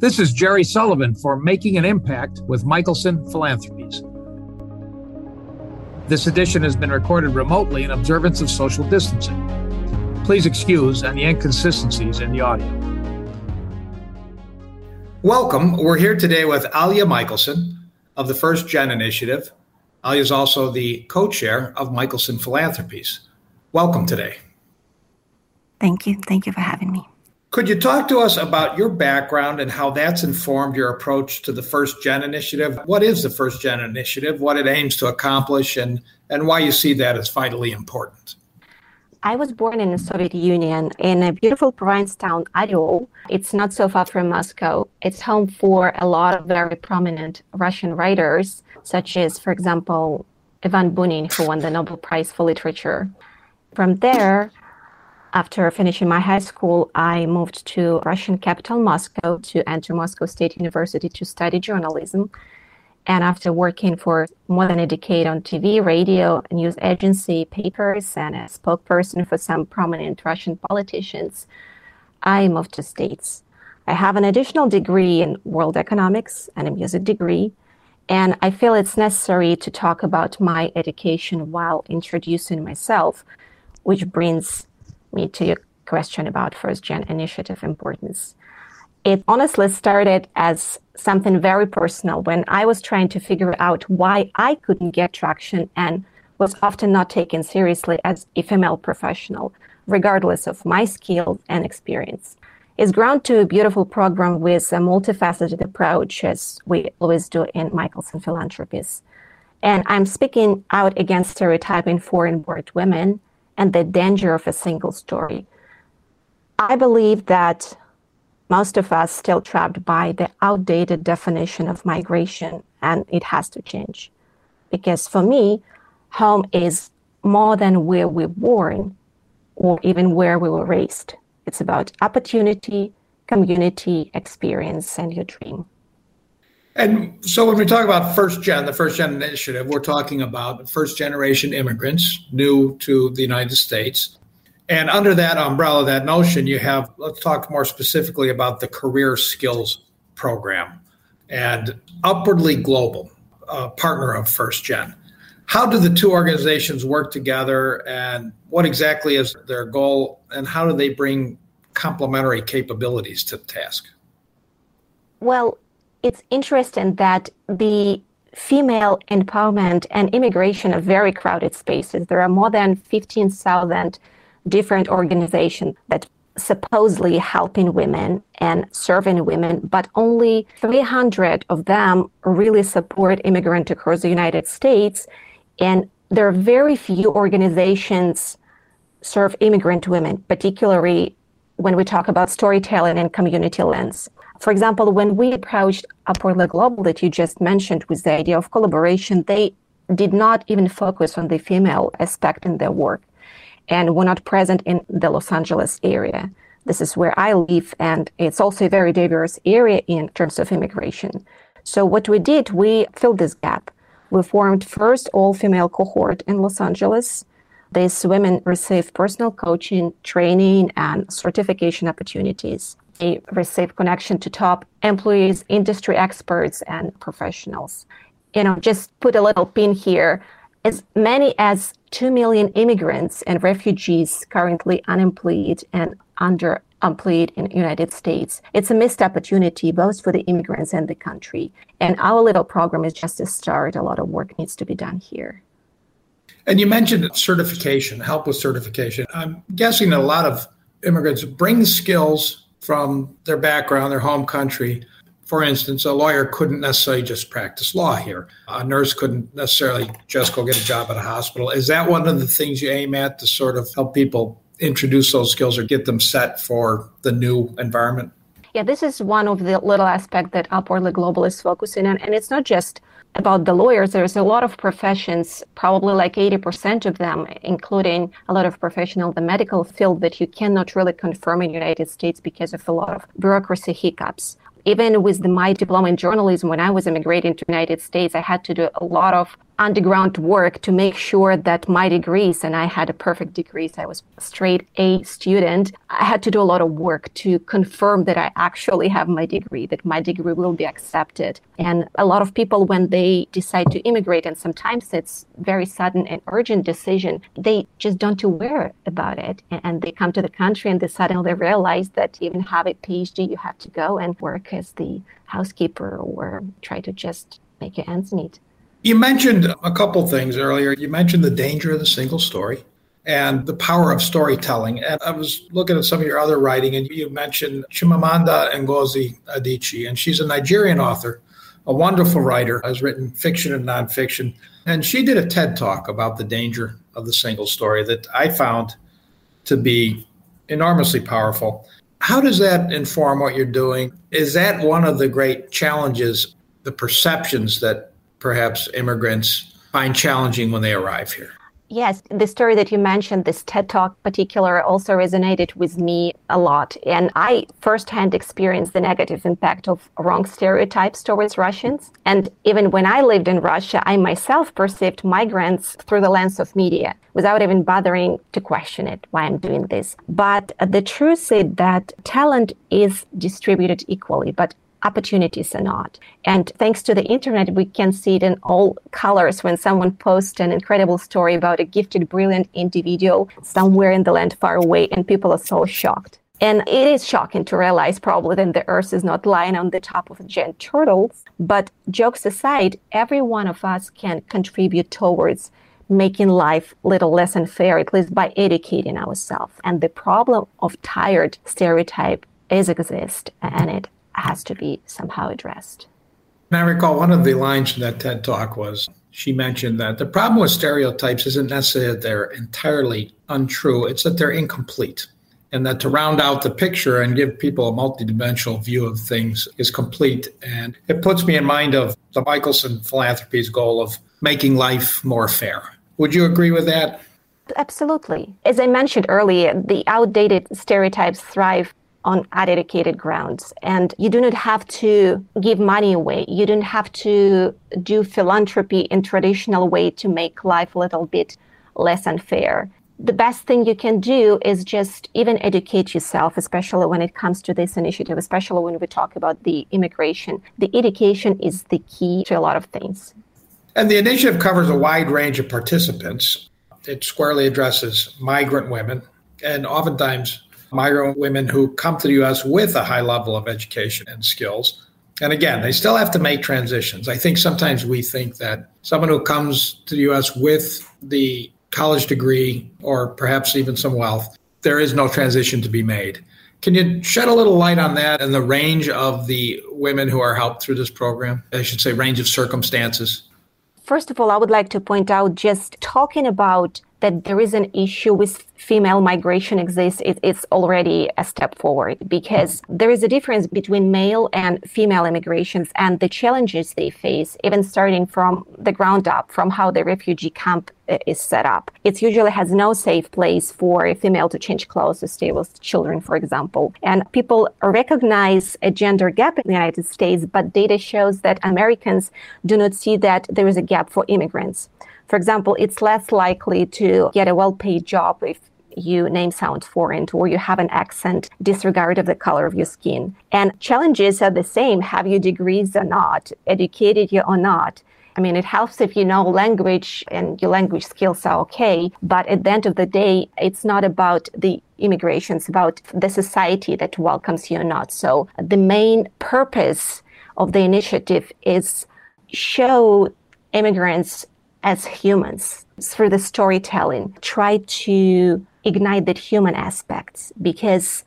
This is Jerry Sullivan for Making an Impact with Michelson Philanthropies. This edition has been recorded remotely in observance of social distancing. Please excuse any inconsistencies in the audio. Welcome. We're here today with Alia Michelson of the First Gen Initiative. Alia is also the co chair of Michelson Philanthropies. Welcome today. Thank you. Thank you for having me. Could you talk to us about your background and how that's informed your approach to the First Gen Initiative? What is the First Gen Initiative, what it aims to accomplish, and, and why you see that as vitally important? I was born in the Soviet Union in a beautiful province town, Oryol. It's not so far from Moscow. It's home for a lot of very prominent Russian writers, such as, for example, Ivan Bunin, who won the Nobel Prize for Literature. From there, after finishing my high school, I moved to Russian capital Moscow to enter Moscow State University to study journalism. And after working for more than a decade on TV, radio, news agency, papers, and a spokesperson for some prominent Russian politicians, I moved to States. I have an additional degree in world economics and a music degree. And I feel it's necessary to talk about my education while introducing myself, which brings me to your question about first gen initiative importance. It honestly started as something very personal when I was trying to figure out why I couldn't get traction and was often not taken seriously as a female professional, regardless of my skill and experience. It's grown to a beautiful program with a multifaceted approach, as we always do in Michelson Philanthropies. And I'm speaking out against stereotyping foreign born women and the danger of a single story. I believe that most of us still trapped by the outdated definition of migration and it has to change. Because for me, home is more than where we're born or even where we were raised. It's about opportunity, community, experience, and your dream. And so when we talk about first gen, the first gen initiative, we're talking about first generation immigrants new to the United States. And under that umbrella, that notion, you have, let's talk more specifically about the career skills program and upwardly global, uh, partner of first gen. How do the two organizations work together and what exactly is their goal and how do they bring complementary capabilities to the task? Well, it's interesting that the female empowerment and immigration are very crowded spaces. There are more than 15,000 different organizations that supposedly helping women and serving women, but only 300 of them really support immigrants across the United States. And there are very few organizations serve immigrant women, particularly when we talk about storytelling and community lens. For example, when we approached Upwardly Global that you just mentioned with the idea of collaboration, they did not even focus on the female aspect in their work and were not present in the Los Angeles area. This is where I live, and it's also a very diverse area in terms of immigration. So, what we did, we filled this gap. We formed first all female cohort in Los Angeles. These women received personal coaching, training, and certification opportunities they receive connection to top employees, industry experts, and professionals. You know, just put a little pin here. As many as 2 million immigrants and refugees currently unemployed and underemployed in the United States. It's a missed opportunity both for the immigrants and the country. And our little program is just a start. A lot of work needs to be done here. And you mentioned certification, help with certification. I'm guessing a lot of immigrants bring skills from their background, their home country. For instance, a lawyer couldn't necessarily just practice law here. A nurse couldn't necessarily just go get a job at a hospital. Is that one of the things you aim at to sort of help people introduce those skills or get them set for the new environment? Yeah, this is one of the little aspects that Upwardly Global is focusing on. And it's not just about the lawyers, there's a lot of professions, probably like 80% of them, including a lot of professional the medical field that you cannot really confirm in the United States because of a lot of bureaucracy hiccups. Even with the, my diploma in journalism, when I was immigrating to United States, I had to do a lot of underground work to make sure that my degrees, and I had a perfect degree, so I was straight A student, I had to do a lot of work to confirm that I actually have my degree, that my degree will be accepted. And a lot of people, when they decide to immigrate, and sometimes it's very sudden and urgent decision, they just don't aware about it. And they come to the country and they suddenly realize that even have a PhD, you have to go and work as the housekeeper or try to just make your ends meet. You mentioned a couple things earlier. You mentioned the danger of the single story and the power of storytelling. And I was looking at some of your other writing, and you mentioned Chimamanda Ngozi Adichie, and she's a Nigerian author, a wonderful writer, has written fiction and nonfiction. And she did a TED talk about the danger of the single story that I found to be enormously powerful. How does that inform what you're doing? Is that one of the great challenges, the perceptions that perhaps immigrants find challenging when they arrive here? Yes, the story that you mentioned, this TED Talk particular, also resonated with me a lot. And I firsthand experienced the negative impact of wrong stereotypes towards Russians. And even when I lived in Russia, I myself perceived migrants through the lens of media without even bothering to question it, why I'm doing this. But the truth is that talent is distributed equally, but opportunities are not. And thanks to the internet, we can see it in all colors when someone posts an incredible story about a gifted, brilliant individual somewhere in the land far away, and people are so shocked. And it is shocking to realize probably that the earth is not lying on the top of a giant turtles. But jokes aside, every one of us can contribute towards making life little less unfair, at least by educating ourselves. And the problem of tired stereotype is exist and it has to be somehow addressed. And I recall one of the lines from that TED talk was she mentioned that the problem with stereotypes isn't necessarily that they're entirely untrue, it's that they're incomplete. And that to round out the picture and give people a multidimensional view of things is complete. And it puts me in mind of the Michelson philanthropy's goal of making life more fair. Would you agree with that? Absolutely. As I mentioned earlier, the outdated stereotypes thrive on uneducated grounds. And you do not have to give money away. You don't have to do philanthropy in traditional way to make life a little bit less unfair. The best thing you can do is just even educate yourself, especially when it comes to this initiative, especially when we talk about the immigration. The education is the key to a lot of things. And the initiative covers a wide range of participants. It squarely addresses migrant women and oftentimes migrant women who come to the U.S. with a high level of education and skills. And again, they still have to make transitions. I think sometimes we think that someone who comes to the U.S. with the college degree or perhaps even some wealth, there is no transition to be made. Can you shed a little light on that and the range of the women who are helped through this program? I should say, range of circumstances. First of all, I would like to point out just talking about that there is an issue with female migration exists, it, it's already a step forward because there is a difference between male and female immigrations and the challenges they face, even starting from the ground up, from how the refugee camp uh, is set up. It usually has no safe place for a female to change clothes to stay with children, for example. And people recognize a gender gap in the United States, but data shows that Americans do not see that there is a gap for immigrants. For example, it's less likely to get a well paid job if you name sounds foreign or you have an accent disregard of the color of your skin. And challenges are the same, have you degrees or not, educated you or not. I mean, it helps if you know language and your language skills are okay. But at the end of the day, it's not about the immigration, it's about the society that welcomes you or not. So the main purpose of the initiative is show immigrants as humans through the storytelling, try to ignite that human aspects because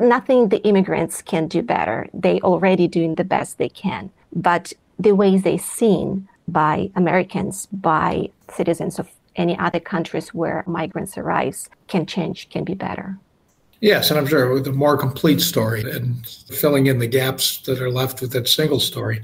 nothing the immigrants can do better. They already doing the best they can. But the ways they seen by Americans, by citizens of any other countries where migrants arrive can change, can be better. Yes, and I'm sure with a more complete story and filling in the gaps that are left with that single story.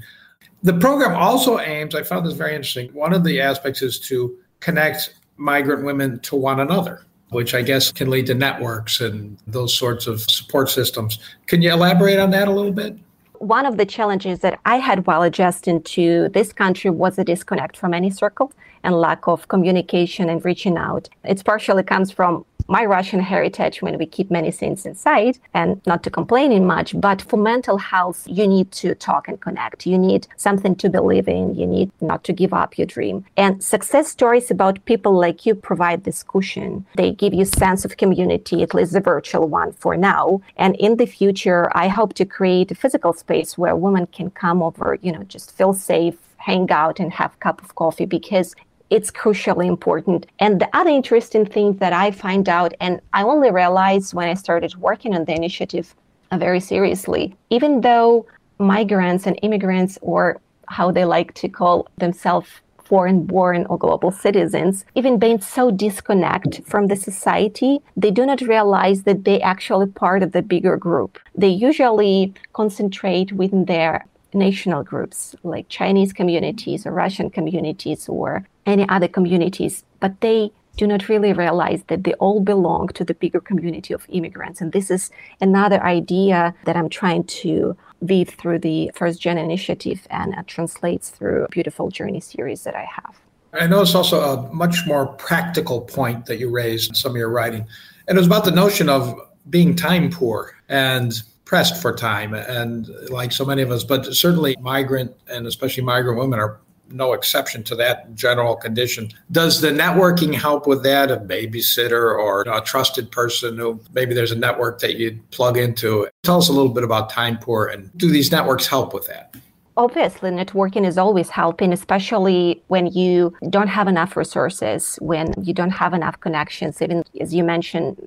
The program also aims, I found this very interesting. One of the aspects is to connect migrant women to one another, which I guess can lead to networks and those sorts of support systems. Can you elaborate on that a little bit? one of the challenges that I had while adjusting to this country was a disconnect from any circle and lack of communication and reaching out. It partially comes from my Russian heritage when we keep many things inside and not to complaining much. But for mental health, you need to talk and connect. You need something to believe in. You need not to give up your dream. And success stories about people like you provide this cushion. They give you sense of community, at least the virtual one for now. And in the future, I hope to create a physical space where women can come over, you know, just feel safe, hang out and have a cup of coffee because it's crucially important. And the other interesting thing that I find out, and I only realized when I started working on the initiative uh, very seriously, even though migrants and immigrants, or how they like to call themselves foreign born or global citizens, even being so disconnect from the society, they do not realize that they actually part of the bigger group. They usually concentrate within their national groups like Chinese communities or Russian communities or any other communities, but they do not really realize that they all belong to the bigger community of immigrants. And this is another idea that I'm trying to weave through the First Gen initiative and it translates through a beautiful journey series that I have. I know it's also a much more practical point that you raised in some of your writing. And it was about the notion of being time poor and pressed for time and like so many of us but certainly migrant and especially migrant women are no exception to that general condition. Does the networking help with that? A babysitter or a trusted person who maybe there's a network that you plug into? Tell us a little bit about Time Poor and do these networks help with that? Obviously, networking is always helping, especially when you don't have enough resources, when you don't have enough connections. Even as you mentioned,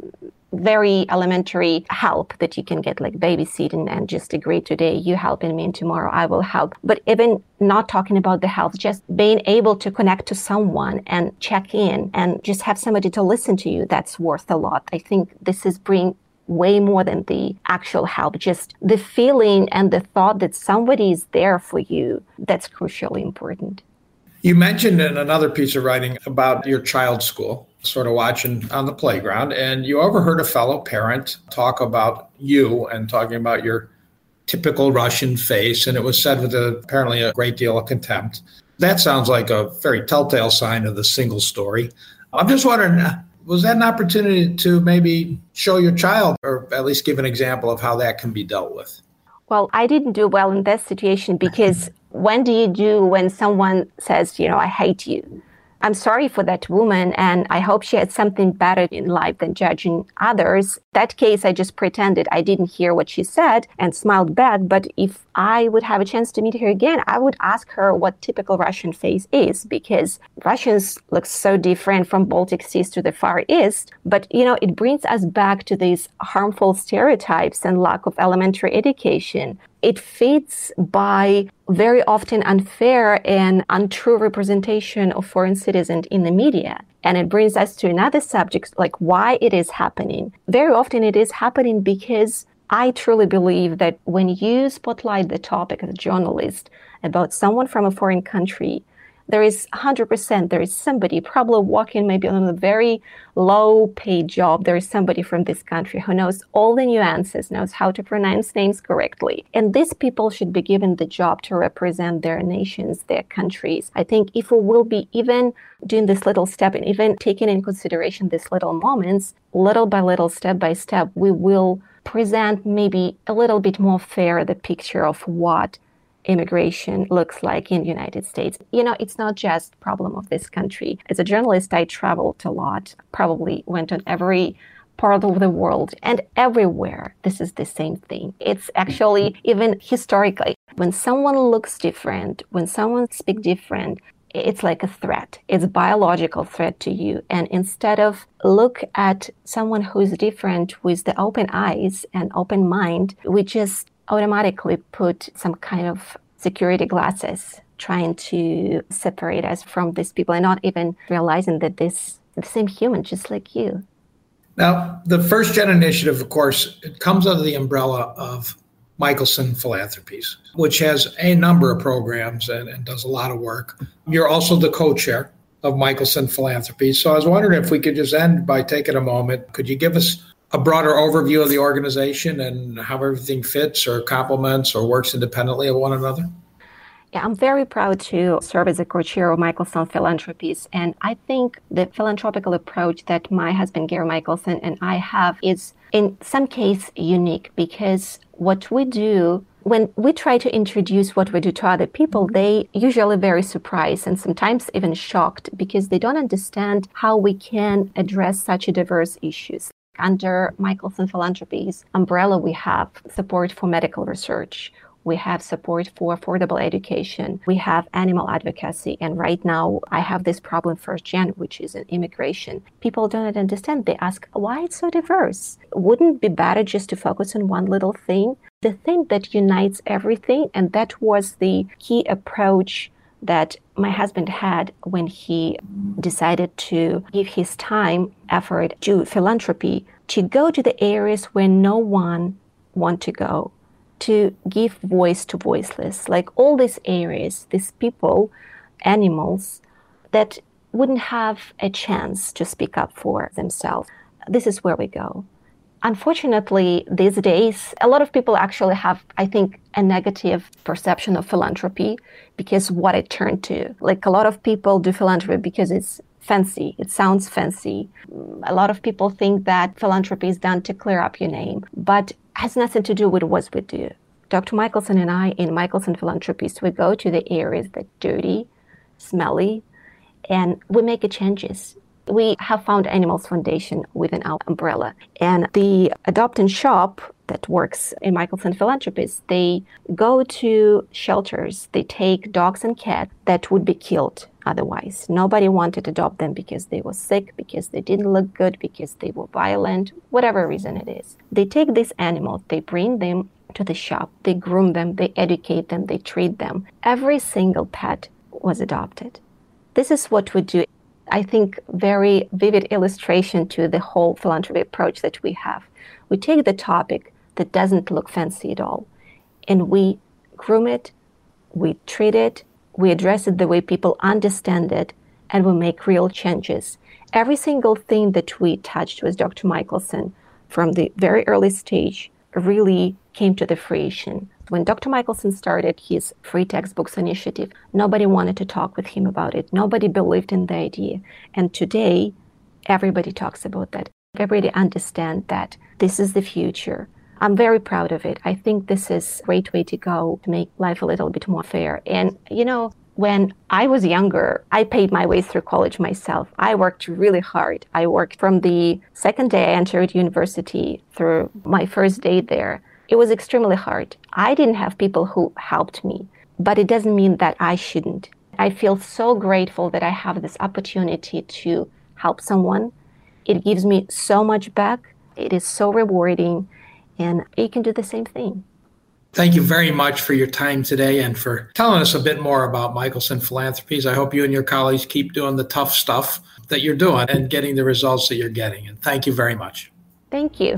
very elementary help that you can get, like babysitting and just agree today, you helping me, and tomorrow I will help. But even not talking about the health, just being able to connect to someone and check in and just have somebody to listen to you, that's worth a lot. I think this is bring way more than the actual help. Just the feeling and the thought that somebody is there for you, that's crucially important. You mentioned in another piece of writing about your child's school sort of watching on the playground, and you overheard a fellow parent talk about you and talking about your typical Russian face, and it was said with a, apparently a great deal of contempt. That sounds like a very telltale sign of the single story. I'm just wondering, uh, was that an opportunity to maybe show your child, or at least give an example of how that can be dealt with? Well, I didn't do well in that situation because when do you do when someone says, you know, I hate you? I'm sorry for that woman, and I hope she had something better in life than judging others. That case, I just pretended I didn't hear what she said and smiled back. But if I would have a chance to meet her again, I would ask her what typical Russian face is because Russians look so different from Baltic Seas to the Far East. But, you know, it brings us back to these harmful stereotypes and lack of elementary education it fits by very often unfair and untrue representation of foreign citizens in the media. And it brings us to another subject, like why it is happening. Very often it is happening because I truly believe that when you spotlight the topic as a journalist about someone from a foreign country, there is 100% there is somebody probably working maybe on a very low paid job. There is somebody from this country who knows all the nuances knows how to pronounce names correctly. And these people should be given the job to represent their nations their countries. I think if we will be even doing this little step and even taking in consideration these little moments little by little step by step we will present maybe a little bit more fair the picture of what immigration looks like in the United States. You know, it's not just problem of this country. As a journalist, I traveled a lot, probably went on every part of the world and everywhere this is the same thing it's actually even historically when someone looks different when someone speaks different it's like a threat it's a biological threat to you and instead of look at someone who's different with the open eyes and open mind we just automatically put some kind of security glasses trying to separate us from these people and not even realizing that this the same human just like you. Now the first gen initiative of course it comes under the umbrella of michelson philanthropies which has a number of programs and, and does a lot of work. You're also the co-chair of michelson philanthropies. So i was wondering if we could just end by taking a moment. Could you give us a broader overview of the organization and how everything fits or complements or works independently of one another? Yeah, I'm very proud to serve as a co-chair of Michelson Philanthropies. And I think the philanthropical approach that my husband, Gary Michelson, and I have is in some case unique because what we do when we try to introduce what we do to other people, they usually very surprised and sometimes even shocked because they don't understand how we can address such diverse issues. Under Michelson Philanthropies umbrella, we have support for medical research. We have support for affordable education. We have animal advocacy. And right now, I have this problem first gen, which is an immigration. People don't understand. They ask, why it's so diverse? Wouldn't be better just to focus on one little thing? The thing that unites everything, and that was the key approach that my husband had when he decided to give his time, effort to philanthropy, to go to the areas where no one want to go to give voice to voiceless, like all these areas, these people, animals that wouldn't have a chance to speak up for themselves. This is where we go. Unfortunately, these days, a lot of people actually have, I think, a negative perception of philanthropy because what it turned to. Like a lot of people do philanthropy because it's fancy. It sounds fancy. A lot of people think that philanthropy is done to clear up your name, but has nothing to do with what we do. Dr. Michelson and I in Michelson Philanthropies, we go to the areas that dirty, smelly, and we make changes. We have found Animals Foundation within our umbrella. And the Adopt and Shop that works in Michelson Philanthropies, they go to shelters. They take dogs and cats that would be killed otherwise. Nobody wanted to adopt them because they were sick, because they didn't look good, because they were violent, whatever reason it is. They take these animals, they bring them to the shop, they groom them, they educate them, they treat them. Every single pet was adopted. This is what we do I think, very vivid illustration to the whole philanthropy approach that we have. We take the topic that doesn't look fancy at all, and we groom it, we treat it, we address it the way people understand it, and we make real changes. Every single thing that we touched with Dr. Michelson from the very early stage really came to the fruition. When Dr. Michelson started his free textbooks initiative, nobody wanted to talk with him about it. Nobody believed in the idea. And today, everybody talks about that. Everybody understands that this is the future. I'm very proud of it. I think this is a great way to go to make life a little bit more fair. And, you know, when I was younger, I paid my way through college myself. I worked really hard. I worked from the second day I entered university through my first day there. It was extremely hard. I didn't have people who helped me, but it doesn't mean that I shouldn't. I feel so grateful that I have this opportunity to help someone. It gives me so much back. It is so rewarding, and you can do the same thing. Thank you very much for your time today and for telling us a bit more about Michelson Philanthropies. I hope you and your colleagues keep doing the tough stuff that you're doing and getting the results that you're getting. And thank you very much. Thank you.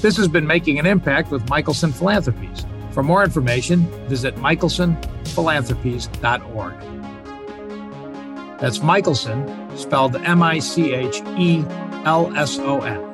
This has been Making an Impact with Michelson Philanthropies. For more information, visit michelsonphilanthropies.org. That's Michelson, spelled M I C H E L S O N.